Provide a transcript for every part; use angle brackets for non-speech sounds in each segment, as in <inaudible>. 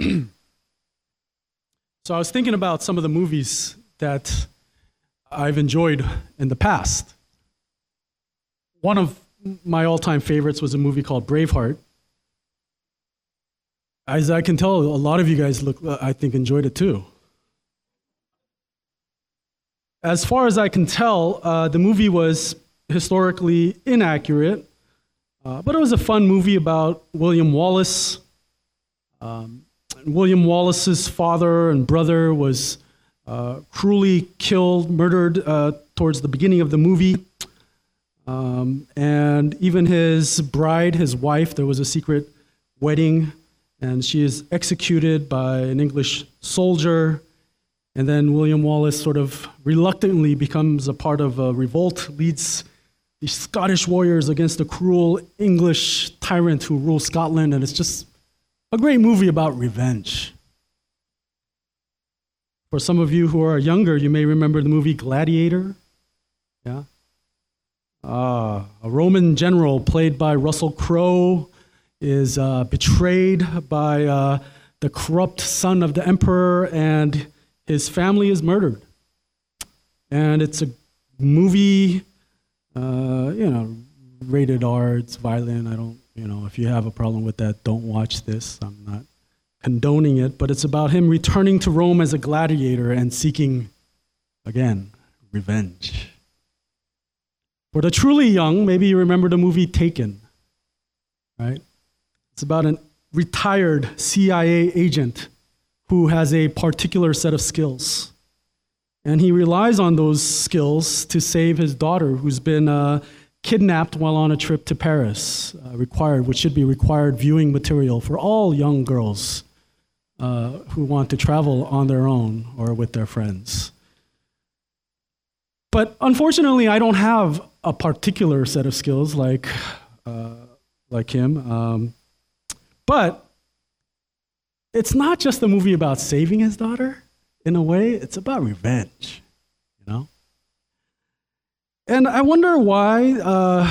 <clears throat> so I was thinking about some of the movies that I've enjoyed in the past. One of my all time favorites was a movie called Braveheart. As I can tell, a lot of you guys look, I think, enjoyed it too. As far as I can tell, uh, the movie was historically inaccurate, uh, but it was a fun movie about William Wallace. Um, William Wallace's father and brother was uh, cruelly killed, murdered uh, towards the beginning of the movie. Um, and even his bride, his wife, there was a secret wedding, and she is executed by an English soldier. And then William Wallace sort of reluctantly becomes a part of a revolt, leads the Scottish warriors against a cruel English tyrant who rules Scotland. And it's just a great movie about revenge. For some of you who are younger, you may remember the movie Gladiator. Yeah. Uh, a Roman general played by Russell Crowe is uh, betrayed by uh, the corrupt son of the emperor, and his family is murdered. And it's a movie, uh, you know, rated R. It's violent. I don't, you know, if you have a problem with that, don't watch this. I'm not condoning it, but it's about him returning to Rome as a gladiator and seeking, again, revenge. For the truly young, maybe you remember the movie Taken, right? It's about a retired CIA agent who has a particular set of skills. And he relies on those skills to save his daughter, who's been uh, kidnapped while on a trip to Paris, uh, required, which should be required viewing material for all young girls uh, who want to travel on their own or with their friends. But unfortunately, I don't have a particular set of skills like, uh, like him. Um, but it's not just a movie about saving his daughter, in a way, it's about revenge? And I wonder why, uh,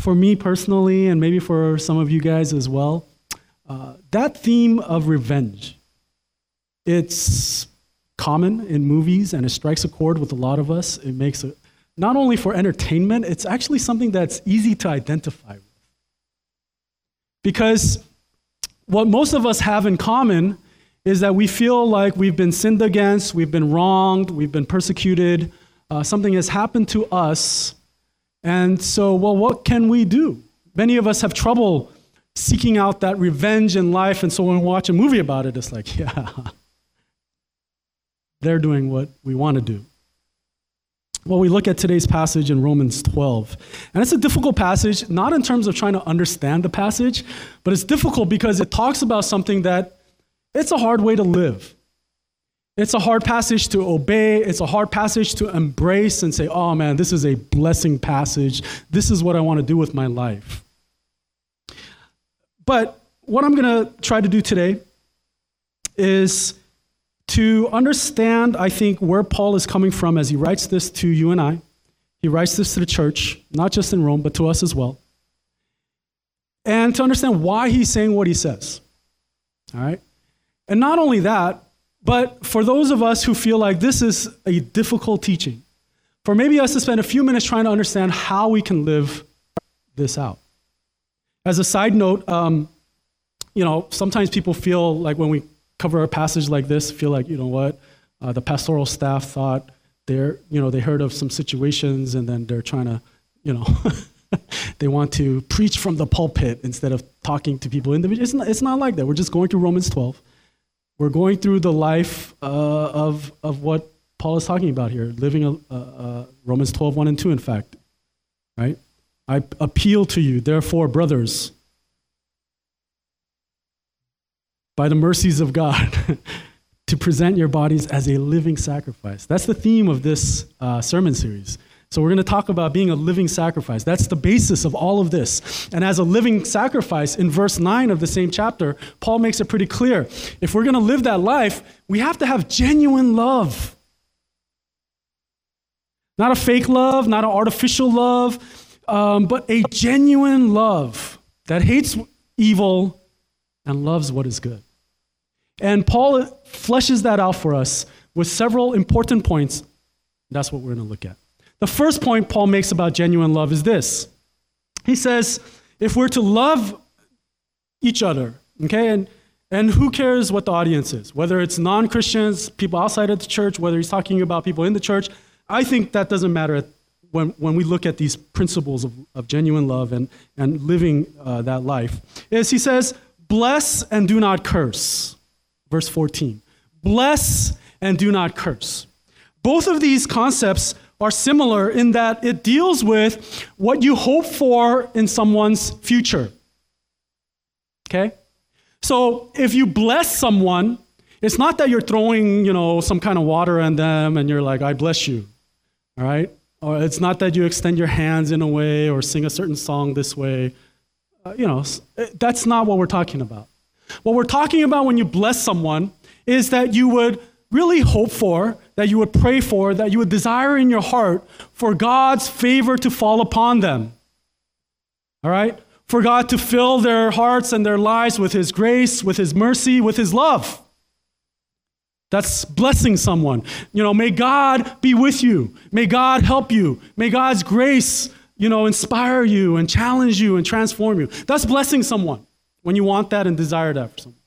for me personally, and maybe for some of you guys as well, uh, that theme of revenge it's common in movies and it strikes a chord with a lot of us. It makes it not only for entertainment, it's actually something that's easy to identify with. Because what most of us have in common is that we feel like we've been sinned against, we've been wronged, we've been persecuted, uh, something has happened to us. And so, well, what can we do? Many of us have trouble seeking out that revenge in life, and so when we watch a movie about it, it's like, <laughs> yeah, they're doing what we want to do. Well, we look at today's passage in Romans 12. And it's a difficult passage, not in terms of trying to understand the passage, but it's difficult because it talks about something that it's a hard way to live. It's a hard passage to obey. It's a hard passage to embrace and say, oh man, this is a blessing passage. This is what I want to do with my life. But what I'm going to try to do today is to understand, I think, where Paul is coming from as he writes this to you and I. He writes this to the church, not just in Rome, but to us as well. And to understand why he's saying what he says. All right? And not only that, but for those of us who feel like this is a difficult teaching, for maybe us to spend a few minutes trying to understand how we can live this out. As a side note, um, you know, sometimes people feel like when we cover a passage like this, feel like, you know what, uh, the pastoral staff thought they're, you know, they heard of some situations and then they're trying to, you know, <laughs> they want to preach from the pulpit instead of talking to people individually. It's not, it's not like that. We're just going through Romans 12. We're going through the life uh, of, of what Paul is talking about here, living a, a, a Romans 12, 1 and 2, in fact. Right? I appeal to you, therefore, brothers, by the mercies of God, <laughs> to present your bodies as a living sacrifice. That's the theme of this uh, sermon series. So, we're going to talk about being a living sacrifice. That's the basis of all of this. And as a living sacrifice, in verse 9 of the same chapter, Paul makes it pretty clear. If we're going to live that life, we have to have genuine love. Not a fake love, not an artificial love, um, but a genuine love that hates evil and loves what is good. And Paul fleshes that out for us with several important points. That's what we're going to look at. The first point Paul makes about genuine love is this He says, if we're to love each other, okay, and, and who cares what the audience is, whether it's non Christians, people outside of the church, whether he's talking about people in the church, I think that doesn't matter when, when we look at these principles of, of genuine love and, and living uh, that life. Is he says, bless and do not curse. Verse 14. Bless and do not curse. Both of these concepts are similar in that it deals with what you hope for in someone's future. Okay? So if you bless someone, it's not that you're throwing, you know, some kind of water on them and you're like, I bless you. All right? Or it's not that you extend your hands in a way or sing a certain song this way. Uh, you know, that's not what we're talking about. What we're talking about when you bless someone is that you would really hope for, that you would pray for, that you would desire in your heart for God's favor to fall upon them. All right? For God to fill their hearts and their lives with His grace, with His mercy, with His love. That's blessing someone. You know, may God be with you. May God help you. May God's grace, you know, inspire you and challenge you and transform you. That's blessing someone when you want that and desire that for someone.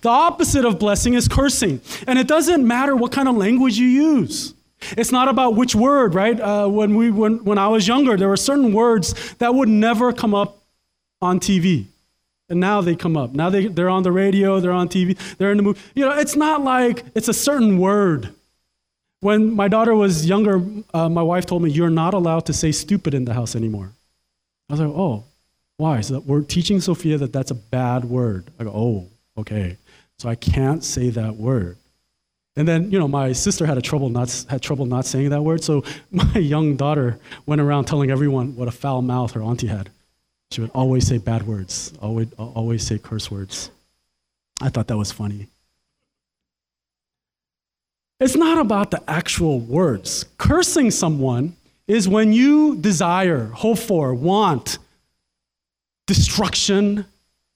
The opposite of blessing is cursing. And it doesn't matter what kind of language you use. It's not about which word, right? Uh, when, we, when, when I was younger, there were certain words that would never come up on TV. And now they come up. Now they, they're on the radio, they're on TV, they're in the movie. You know, it's not like it's a certain word. When my daughter was younger, uh, my wife told me, You're not allowed to say stupid in the house anymore. I was like, Oh, why? So we're teaching Sophia that that's a bad word. I go, Oh, Okay, so I can't say that word. And then, you know, my sister had a trouble not had trouble not saying that word. So <laughs> my young daughter went around telling everyone what a foul mouth her auntie had. She would always say bad words, always always say curse words. I thought that was funny. It's not about the actual words. Cursing someone is when you desire, hope for, want destruction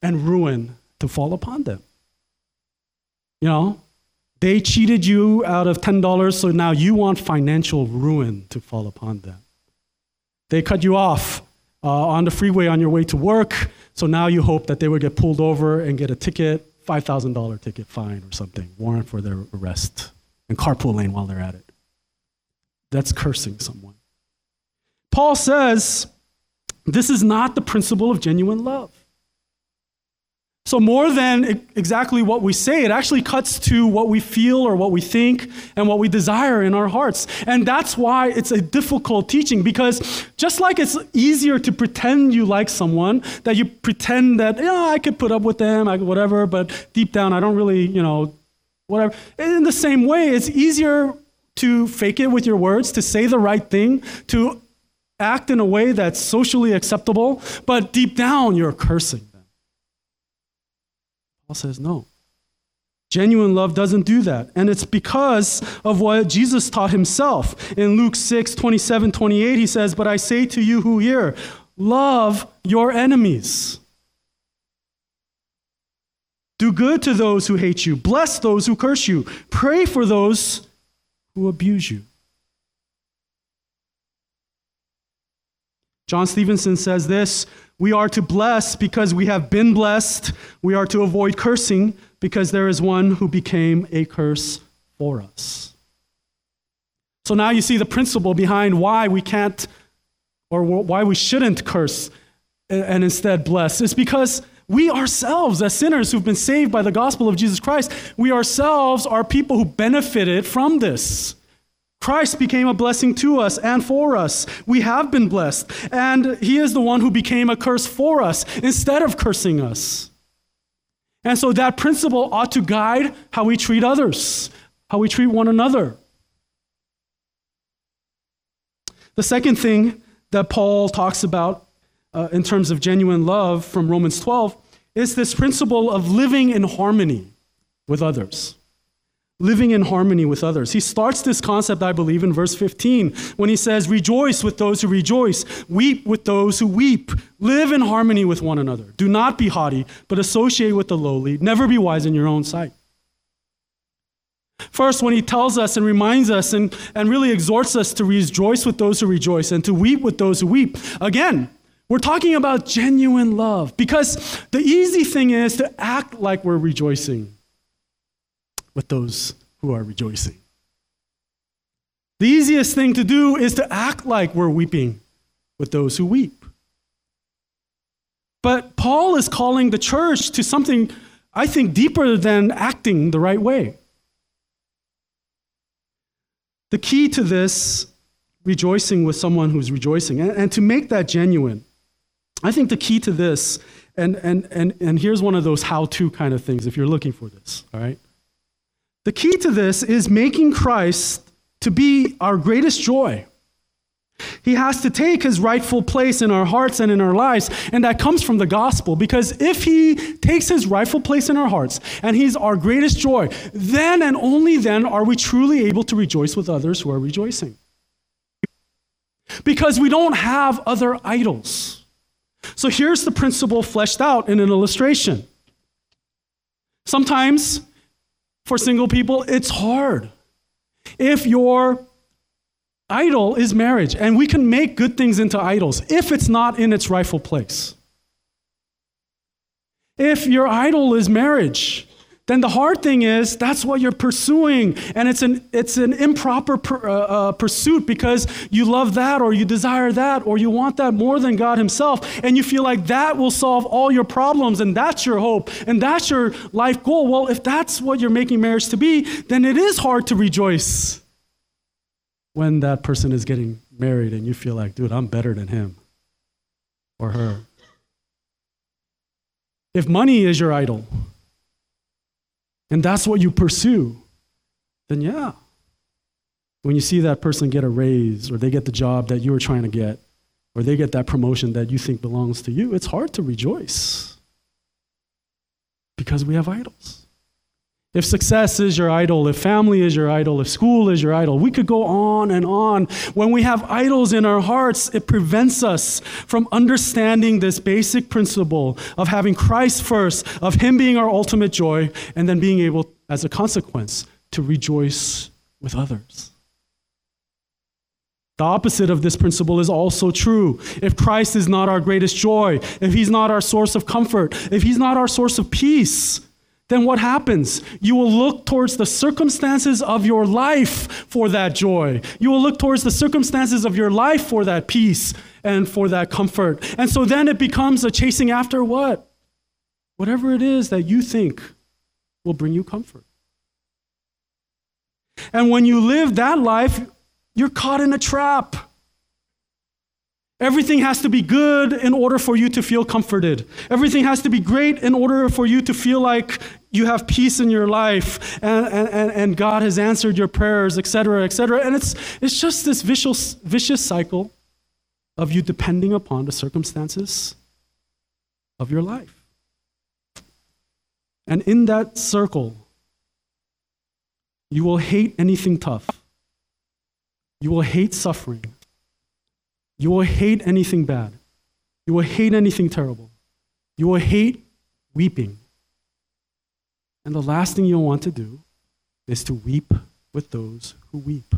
and ruin to fall upon them. You know, they cheated you out of $10, so now you want financial ruin to fall upon them. They cut you off uh, on the freeway on your way to work, so now you hope that they would get pulled over and get a ticket, $5,000 ticket fine or something, warrant for their arrest, and carpool lane while they're at it. That's cursing someone. Paul says this is not the principle of genuine love. So, more than exactly what we say, it actually cuts to what we feel or what we think and what we desire in our hearts. And that's why it's a difficult teaching because just like it's easier to pretend you like someone, that you pretend that, yeah, I could put up with them, I, whatever, but deep down, I don't really, you know, whatever. In the same way, it's easier to fake it with your words, to say the right thing, to act in a way that's socially acceptable, but deep down, you're cursing. Paul says no. Genuine love doesn't do that. And it's because of what Jesus taught himself. In Luke 6, 27, 28, he says, But I say to you who hear, love your enemies. Do good to those who hate you. Bless those who curse you. Pray for those who abuse you. John Stevenson says this we are to bless because we have been blessed. We are to avoid cursing because there is one who became a curse for us. So now you see the principle behind why we can't or why we shouldn't curse and instead bless. It's because we ourselves, as sinners who've been saved by the gospel of Jesus Christ, we ourselves are people who benefited from this. Christ became a blessing to us and for us. We have been blessed. And He is the one who became a curse for us instead of cursing us. And so that principle ought to guide how we treat others, how we treat one another. The second thing that Paul talks about uh, in terms of genuine love from Romans 12 is this principle of living in harmony with others living in harmony with others. He starts this concept, I believe, in verse 15 when he says, Rejoice with those who rejoice, weep with those who weep, live in harmony with one another. Do not be haughty, but associate with the lowly. Never be wise in your own sight. First, when he tells us and reminds us and, and really exhorts us to rejoice with those who rejoice and to weep with those who weep. Again, we're talking about genuine love because the easy thing is to act like we're rejoicing with those who are rejoicing. The easiest thing to do is to act like we're weeping with those who weep. But Paul is calling the church to something, I think, deeper than acting the right way. The key to this, rejoicing with someone who's rejoicing, and, and to make that genuine, I think the key to this, and, and, and, and here's one of those how to kind of things if you're looking for this, all right? The key to this is making Christ to be our greatest joy. He has to take his rightful place in our hearts and in our lives, and that comes from the gospel. Because if he takes his rightful place in our hearts and he's our greatest joy, then and only then are we truly able to rejoice with others who are rejoicing. Because we don't have other idols. So here's the principle fleshed out in an illustration. Sometimes for single people, it's hard. If your idol is marriage, and we can make good things into idols if it's not in its rightful place. If your idol is marriage, then the hard thing is that's what you're pursuing, and it's an, it's an improper per, uh, uh, pursuit because you love that, or you desire that, or you want that more than God Himself, and you feel like that will solve all your problems, and that's your hope, and that's your life goal. Well, if that's what you're making marriage to be, then it is hard to rejoice when that person is getting married and you feel like, dude, I'm better than him or her. If money is your idol and that's what you pursue, then yeah. When you see that person get a raise or they get the job that you were trying to get or they get that promotion that you think belongs to you, it's hard to rejoice because we have idols. If success is your idol, if family is your idol, if school is your idol, we could go on and on. When we have idols in our hearts, it prevents us from understanding this basic principle of having Christ first, of Him being our ultimate joy, and then being able, as a consequence, to rejoice with others. The opposite of this principle is also true. If Christ is not our greatest joy, if He's not our source of comfort, if He's not our source of peace, then what happens? You will look towards the circumstances of your life for that joy. You will look towards the circumstances of your life for that peace and for that comfort. And so then it becomes a chasing after what? Whatever it is that you think will bring you comfort. And when you live that life, you're caught in a trap. Everything has to be good in order for you to feel comforted. Everything has to be great in order for you to feel like you have peace in your life and, and, and God has answered your prayers, etc., etc. And it's, it's just this vicious, vicious cycle of you depending upon the circumstances of your life. And in that circle, you will hate anything tough. You will hate suffering. You will hate anything bad. You will hate anything terrible. You will hate weeping. And the last thing you'll want to do is to weep with those who weep.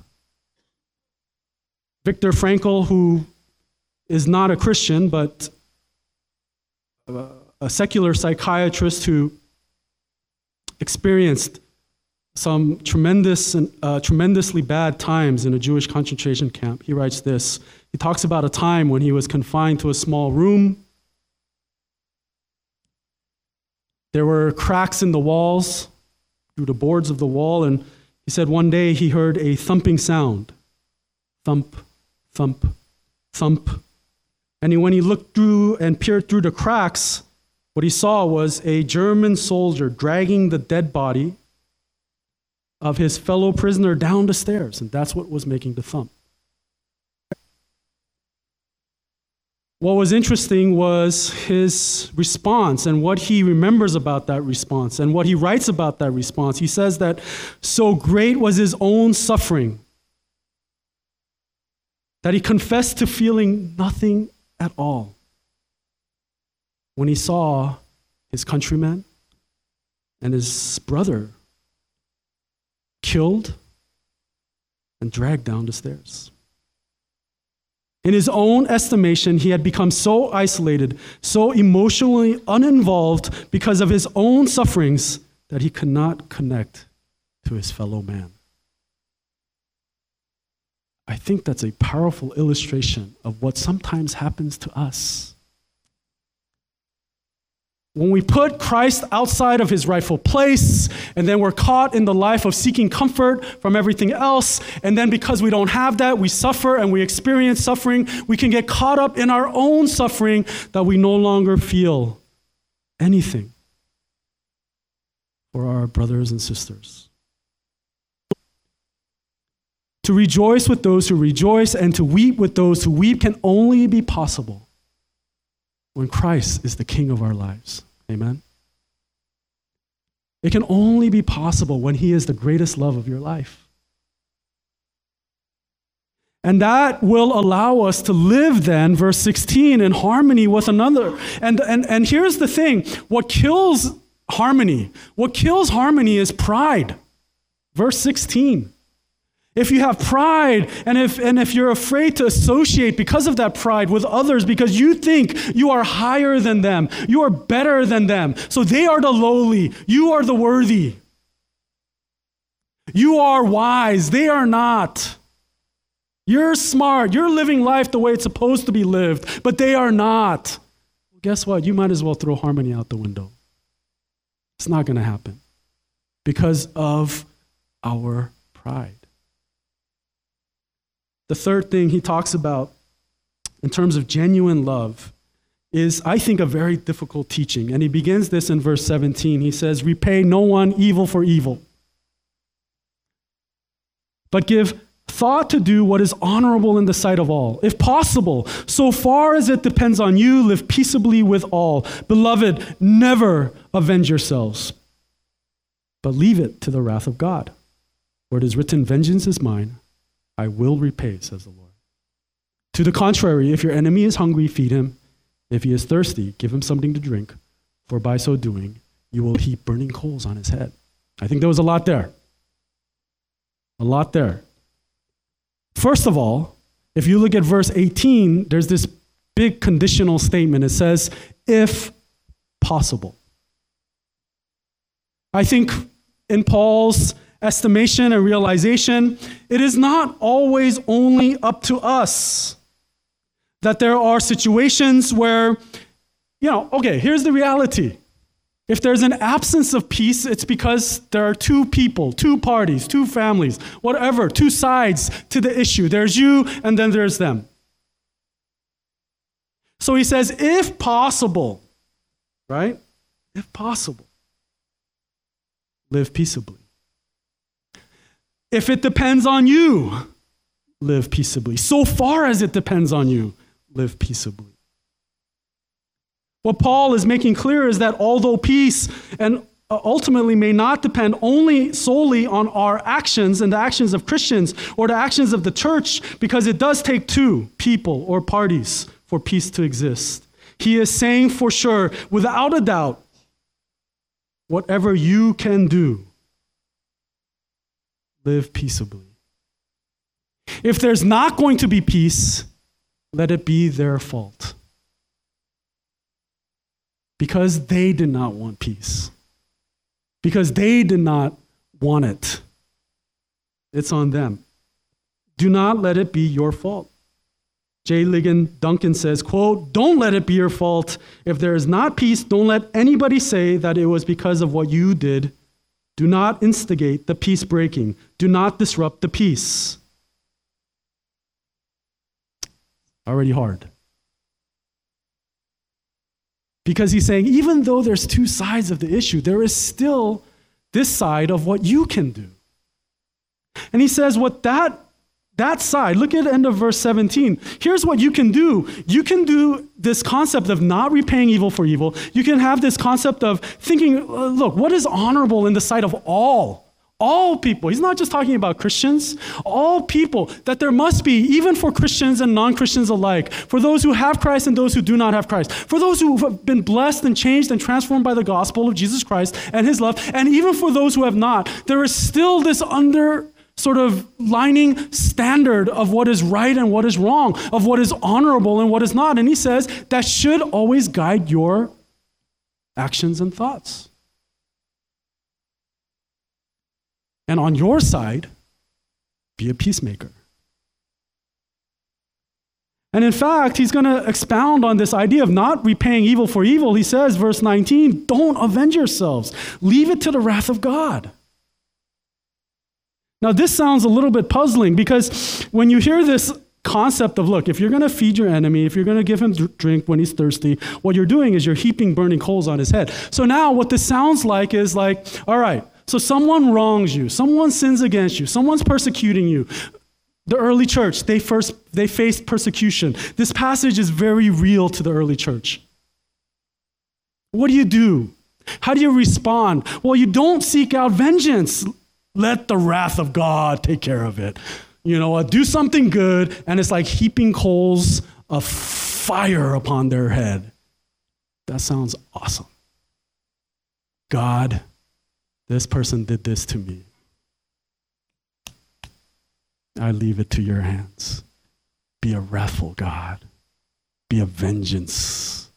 Viktor Frankl, who is not a Christian, but uh, a secular psychiatrist who experienced some tremendous and uh, tremendously bad times in a Jewish concentration camp. He writes this. He talks about a time when he was confined to a small room. There were cracks in the walls through the boards of the wall, and he said one day he heard a thumping sound thump, thump, thump. And when he looked through and peered through the cracks, what he saw was a German soldier dragging the dead body of his fellow prisoner down the stairs, and that's what was making the thump. What was interesting was his response and what he remembers about that response and what he writes about that response. He says that so great was his own suffering that he confessed to feeling nothing at all when he saw his countrymen and his brother killed, and dragged down the stairs. In his own estimation, he had become so isolated, so emotionally uninvolved because of his own sufferings that he could not connect to his fellow man. I think that's a powerful illustration of what sometimes happens to us. When we put Christ outside of his rightful place, and then we're caught in the life of seeking comfort from everything else, and then because we don't have that, we suffer and we experience suffering, we can get caught up in our own suffering that we no longer feel anything for our brothers and sisters. To rejoice with those who rejoice and to weep with those who weep can only be possible when Christ is the king of our lives. Amen. It can only be possible when he is the greatest love of your life. And that will allow us to live then, verse 16, in harmony with another. And, and, and here's the thing what kills harmony, what kills harmony is pride. Verse 16. If you have pride and if, and if you're afraid to associate because of that pride with others because you think you are higher than them, you are better than them, so they are the lowly, you are the worthy. You are wise, they are not. You're smart, you're living life the way it's supposed to be lived, but they are not. Guess what? You might as well throw harmony out the window. It's not going to happen because of our pride. The third thing he talks about in terms of genuine love is, I think, a very difficult teaching. And he begins this in verse 17. He says, Repay no one evil for evil, but give thought to do what is honorable in the sight of all. If possible, so far as it depends on you, live peaceably with all. Beloved, never avenge yourselves, but leave it to the wrath of God. For it is written, Vengeance is mine. I will repay, says the Lord. To the contrary, if your enemy is hungry, feed him. If he is thirsty, give him something to drink, for by so doing, you will heap burning coals on his head. I think there was a lot there. A lot there. First of all, if you look at verse 18, there's this big conditional statement. It says, if possible. I think in Paul's estimation and realization, it is not always only up to us. That there are situations where, you know, okay, here's the reality. If there's an absence of peace, it's because there are two people, two parties, two families, whatever, two sides to the issue. There's you and then there's them. So he says, if possible, right? If possible, live peaceably. If it depends on you, live peaceably. So far as it depends on you, live peaceably. What Paul is making clear is that although peace and uh, ultimately may not depend only solely on our actions and the actions of Christians or the actions of the church, because it does take two people or parties for peace to exist. He is saying for sure, without a doubt, whatever you can do live peaceably. If there's not going to be peace, let it be their fault. Because they did not want peace. Because they did not want it. It's on them. Do not let it be your fault. J. Ligon Duncan says, quote, Don't let it be your fault. If there is not peace, don't let anybody say that it was because of what you did do not instigate the peace breaking. Do not disrupt the peace. Already hard. Because he's saying, even though there's two sides of the issue, there is still this side of what you can do. And he says, what that that side, look at the end of verse 17. Here's what you can do. You can do this concept of not repaying evil for evil. You can have this concept of thinking, uh, look, what is honorable in the sight of all? All people. He's not just talking about Christians. All people. That there must be, even for Christians and non Christians alike, for those who have Christ and those who do not have Christ, for those who have been blessed and changed and transformed by the gospel of Jesus Christ and his love, and even for those who have not, there is still this under sort of lining standard of what is right and what is wrong, of what is honorable and what is not. And he says that should always guide your actions and thoughts. And on your side, be a peacemaker. And in fact, he's going to expound on this idea of not repaying evil for evil. He says, verse 19, don't avenge yourselves, leave it to the wrath of God. Now, this sounds a little bit puzzling because when you hear this concept of look, if you're going to feed your enemy, if you're going to give him drink when he's thirsty, what you're doing is you're heaping burning coals on his head. So now what this sounds like is like, all right, so someone wrongs you, someone sins against you, someone's persecuting you. The early church, they first they faced persecution. This passage is very real to the early church. What do you do? How do you respond? Well, you don't seek out vengeance. Let the wrath of God take care of it. You know? Do something good, and it's like heaping coals of fire upon their head. That sounds awesome. God, this person did this to me. I leave it to your hands. Be a wrathful God. Be a vengeance.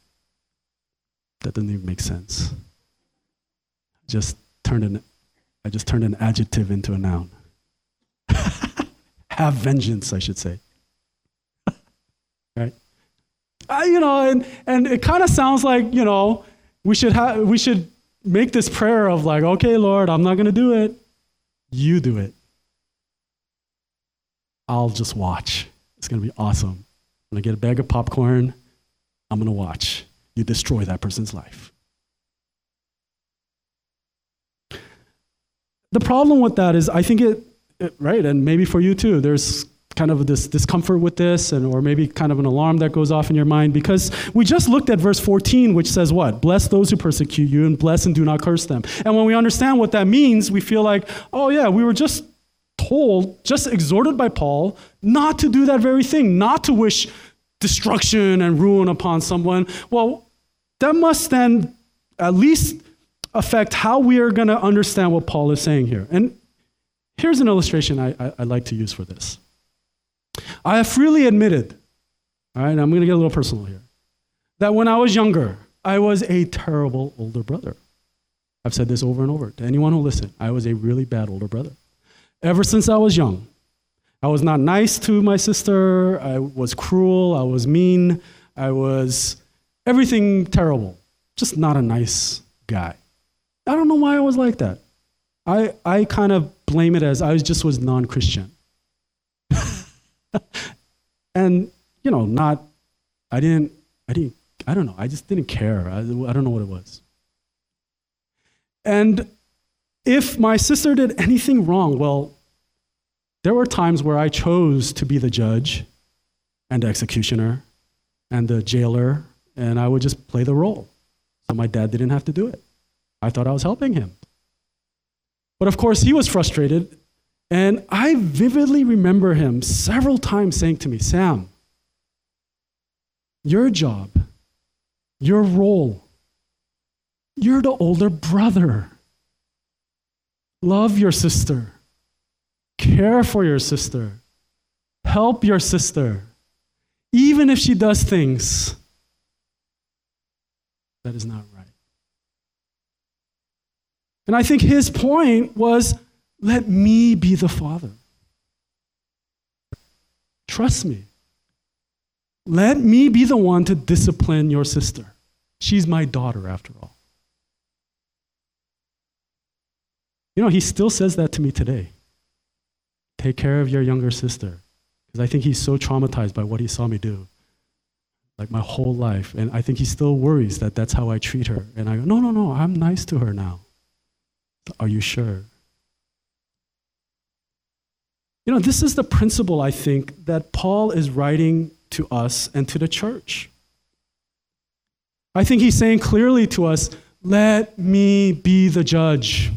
That doesn't even make sense. Just turn an I just turned an adjective into a noun. <laughs> Have vengeance, I should say. <laughs> right? You know, and, and it kind of sounds like, you know, we should, have, we should make this prayer of like, okay, Lord, I'm not going to do it. You do it. I'll just watch. It's going to be awesome. I'm going to get a bag of popcorn. I'm going to watch you destroy that person's life. The problem with that is, I think it, it, right, and maybe for you too, there's kind of this discomfort with this, and or maybe kind of an alarm that goes off in your mind because we just looked at verse 14, which says what? Bless those who persecute you, and bless and do not curse them. And when we understand what that means, we feel like, oh yeah, we were just told, just exhorted by Paul, not to do that very thing, not to wish destruction and ruin upon someone. Well, that must then at least affect how we are going to understand what Paul is saying here. And here's an illustration I, I, I like to use for this. I have freely admitted, all right, I'm going to get a little personal here, that when I was younger, I was a terrible older brother. I've said this over and over to anyone who listens. I was a really bad older brother. Ever since I was young, I was not nice to my sister. I was cruel. I was mean. I was everything terrible. Just not a nice guy. I don't know why I was like that. I, I kind of blame it as I just was non Christian. <laughs> and, you know, not, I didn't, I didn't, I don't know, I just didn't care. I, I don't know what it was. And if my sister did anything wrong, well, there were times where I chose to be the judge and executioner and the jailer, and I would just play the role. So my dad didn't have to do it. I thought I was helping him. But of course, he was frustrated. And I vividly remember him several times saying to me, Sam, your job, your role, you're the older brother. Love your sister, care for your sister, help your sister, even if she does things that is not right. And I think his point was let me be the father. Trust me. Let me be the one to discipline your sister. She's my daughter, after all. You know, he still says that to me today. Take care of your younger sister. Because I think he's so traumatized by what he saw me do, like my whole life. And I think he still worries that that's how I treat her. And I go, no, no, no, I'm nice to her now. Are you sure? You know, this is the principle, I think, that Paul is writing to us and to the church. I think he's saying clearly to us, let me be the judge.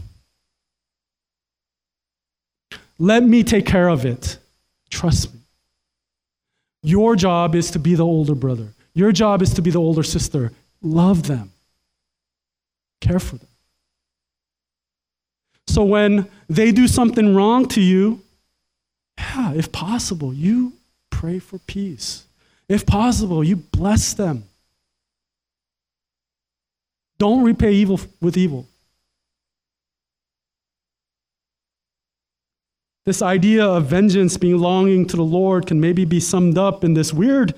Let me take care of it. Trust me. Your job is to be the older brother. Your job is to be the older sister. Love them. Care for them. So when they do something wrong to you, yeah, if possible, you pray for peace. If possible, you bless them. Don't repay evil with evil. This idea of vengeance being longing to the Lord can maybe be summed up in this weird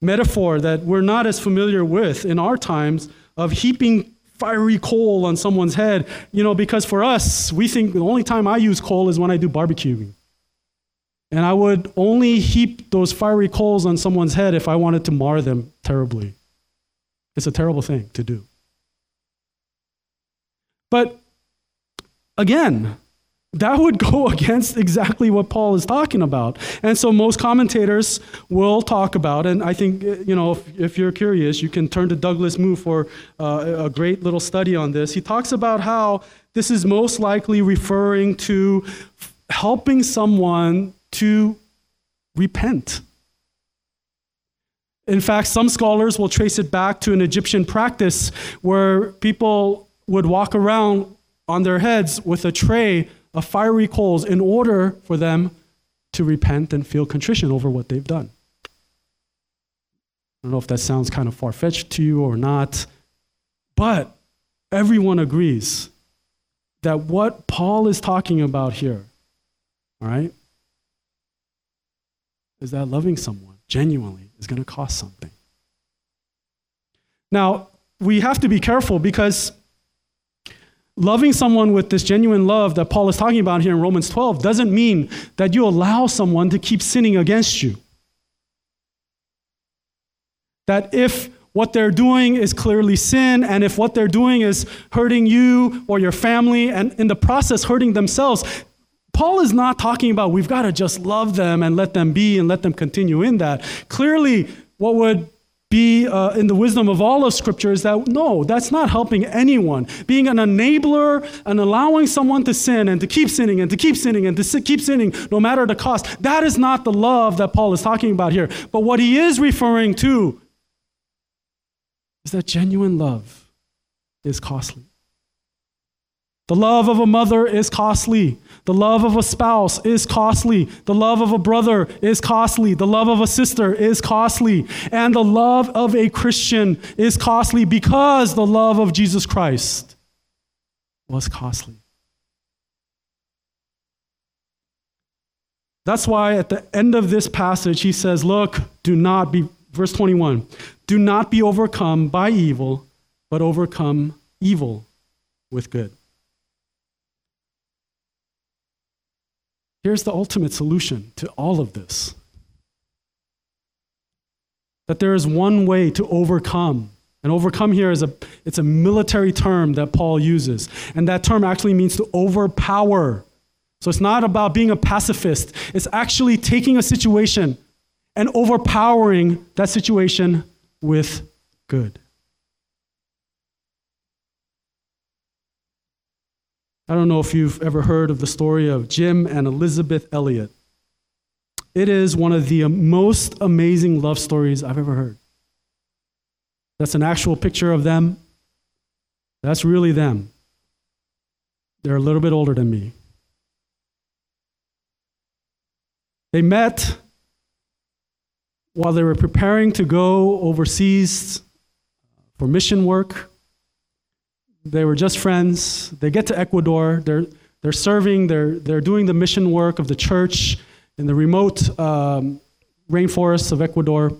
metaphor that we're not as familiar with in our times of heaping fiery coal on someone's head. You know, because for us, we think the only time I use coal is when I do barbecuing. And I would only heap those fiery coals on someone's head if I wanted to mar them terribly. It's a terrible thing to do. But again, that would go <laughs> against exactly what Paul is talking about. And so most commentators will talk about, and I think, you know, if, if you're curious, you can turn to Douglas Moo for uh, a great little study on this. He talks about how this is most likely referring to helping someone to repent. In fact, some scholars will trace it back to an Egyptian practice where people would walk around on their heads with a tray of fiery coals in order for them to repent and feel contrition over what they've done. I don't know if that sounds kind of far fetched to you or not, but everyone agrees that what Paul is talking about here, all right, is that loving someone genuinely is going to cost something. Now, we have to be careful because Loving someone with this genuine love that Paul is talking about here in Romans 12 doesn't mean that you allow someone to keep sinning against you. That if what they're doing is clearly sin, and if what they're doing is hurting you or your family, and in the process hurting themselves, Paul is not talking about we've got to just love them and let them be and let them continue in that. Clearly, what would be uh, in the wisdom of all of Scripture is that no, that's not helping anyone. Being an enabler and allowing someone to sin and to keep sinning and to keep sinning and to keep sinning no matter the cost, that is not the love that Paul is talking about here. But what he is referring to is that genuine love is costly. The love of a mother is costly. The love of a spouse is costly. The love of a brother is costly. The love of a sister is costly. And the love of a Christian is costly because the love of Jesus Christ was costly. That's why at the end of this passage, he says, Look, do not be, verse 21, do not be overcome by evil, but overcome evil with good. Here's the ultimate solution to all of this that there is one way to overcome. And overcome here is a it's a military term that Paul uses. And that term actually means to overpower. So it's not about being a pacifist. It's actually taking a situation and overpowering that situation with good. I don't know if you've ever heard of the story of Jim and Elizabeth Elliot. It is one of the most amazing love stories I've ever heard. That's an actual picture of them. That's really them. They're a little bit older than me. They met while they were preparing to go overseas for mission work. They were just friends. They get to Ecuador. They're, they're serving, they're, they're doing the mission work of the church in the remote um, rainforests of Ecuador.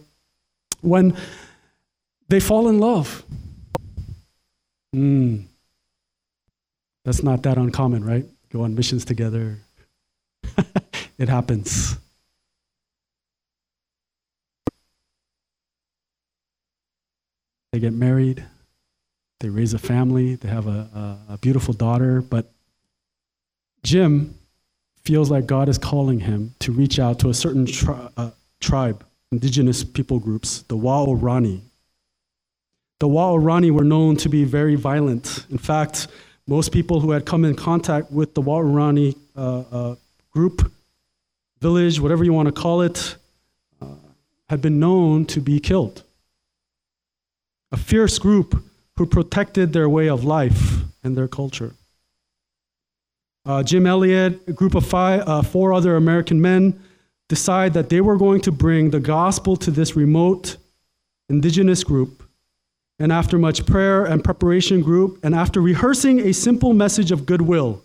When they fall in love. Mm. That's not that uncommon, right? Go on missions together. <laughs> it happens. They get married. They raise a family, they have a, a, a beautiful daughter, but Jim feels like God is calling him to reach out to a certain tri- uh, tribe, indigenous people groups, the Waorani. The Waorani were known to be very violent. In fact, most people who had come in contact with the Waorani uh, uh, group, village, whatever you want to call it, uh, had been known to be killed. A fierce group who protected their way of life and their culture. Uh, Jim Elliot, a group of five, uh, four other American men, decide that they were going to bring the gospel to this remote indigenous group. And after much prayer and preparation group, and after rehearsing a simple message of goodwill,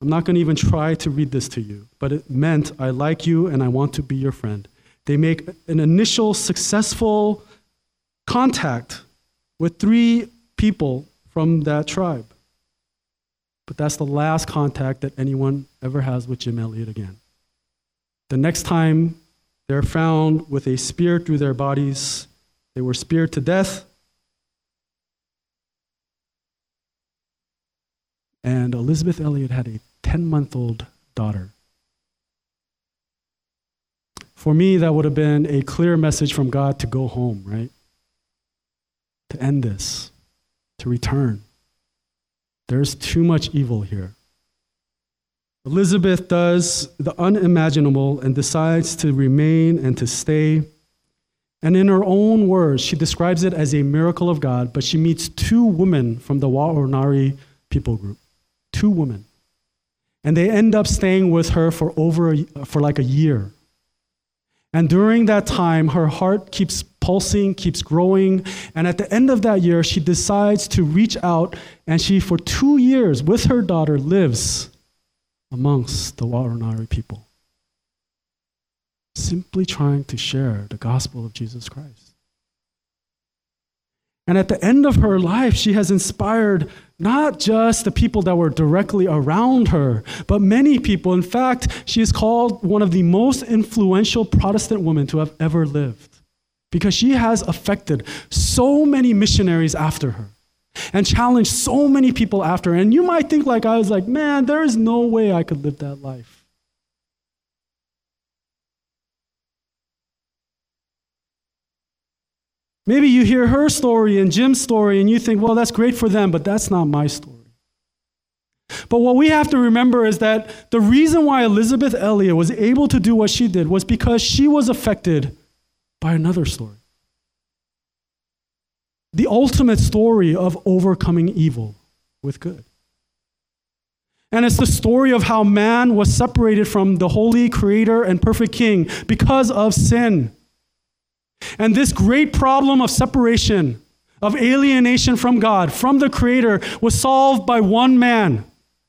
I'm not going to even try to read this to you, but it meant I like you and I want to be your friend. They make an initial successful contact with three people from that tribe. But that's the last contact that anyone ever has with Jim Elliot again. The next time they're found with a spear through their bodies, they were speared to death. And Elisabeth Elliot had a 10 month old daughter. For me, that would have been a clear message from God to go home, right? To end this, to return. There's too much evil here. Elisabeth does the unimaginable and decides to remain and to stay. And in her own words, she describes it as a miracle of God, but she meets two women from the Waorani people group. Two women. And they end up staying with her for over a, for like a year. And during that time, her heart keeps pulsing, keeps growing. And at the end of that year, she decides to reach out, and she, for two years, with her daughter, lives amongst the Waorani people, simply trying to share the gospel of Jesus Christ. And at the end of her life, she has inspired not just the people that were directly around her, but many people. In fact, she is called one of the most influential Protestant women to have ever lived because she has affected so many missionaries after her and challenged so many people after. her. And you might think, like I was like, man, there is no way I could live that life. Maybe you hear her story and Jim's story and you think, well, that's great for them, but that's not my story. But what we have to remember is that the reason why Elisabeth Elliot was able to do what she did was because she was affected by another story the ultimate story of overcoming evil with good. And it's the story of how man was separated from the holy creator and perfect king because of sin. And this great problem of separation, of alienation from God, from the creator, was solved by one man,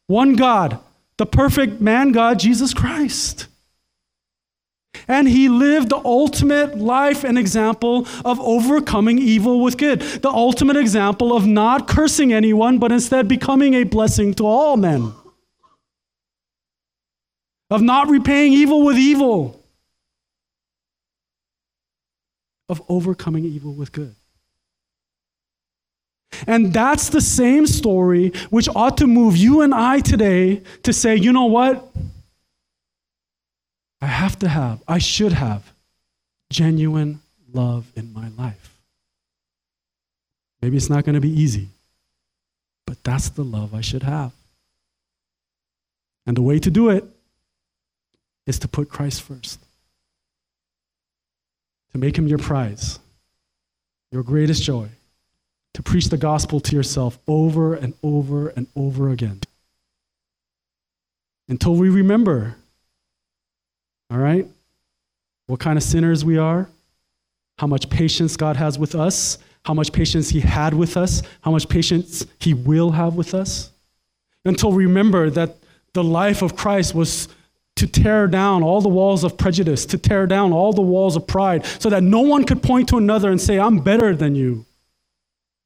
one God, the perfect man God, Jesus Christ. And he lived the ultimate life and example of overcoming evil with good. The ultimate example of not cursing anyone, but instead becoming a blessing to all men. Of not repaying evil with evil. Of overcoming evil with good. And that's the same story which ought to move you and I today to say, you know what? I have to have, I should have genuine love in my life. Maybe it's not going to be easy, but that's the love I should have. And the way to do it is to put Christ first, to make him your prize, your greatest joy, to preach the gospel to yourself over and over and over again. Until we remember all right? What kind of sinners we are, how much patience God has with us, how much patience He had with us, how much patience He will have with us. Until we remember that the life of Christ was to tear down all the walls of prejudice, to tear down all the walls of pride, so that no one could point to another and say, I'm better than you.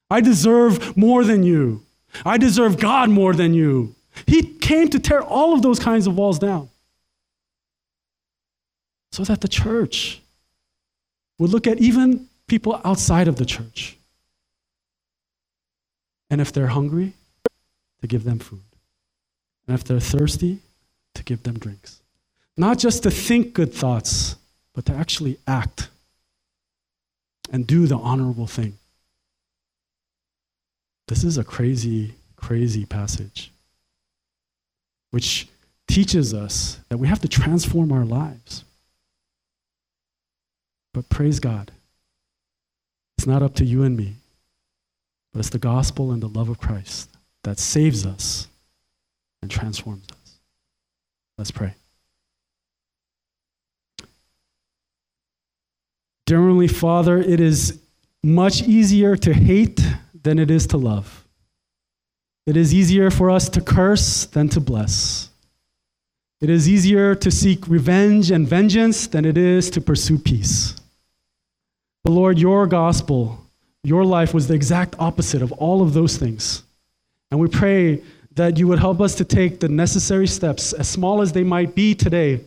I deserve more than you. I deserve God more than you. He came to tear all of those kinds of walls down so that the church would look at even people outside of the church. And if they're hungry, to give them food. And if they're thirsty, to give them drinks. Not just to think good thoughts, but to actually act and do the honorable thing. This is a crazy, crazy passage, which teaches us that we have to transform our lives. But praise God, it's not up to you and me, but it's the gospel and the love of Christ that saves us and transforms us. Let's pray. Dear Heavenly Father, it is much easier to hate than it is to love. It is easier for us to curse than to bless. It is easier to seek revenge and vengeance than it is to pursue peace. But Lord, your gospel, your life was the exact opposite of all of those things. And we pray that you would help us to take the necessary steps, as small as they might be today,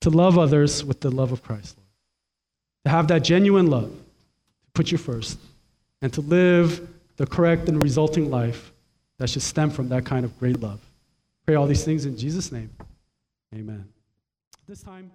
to love others with the love of Christ, Lord. To have that genuine love, to put you first, and to live the correct and resulting life that should stem from that kind of great love. Pray all these things in Jesus' name. Amen. This time,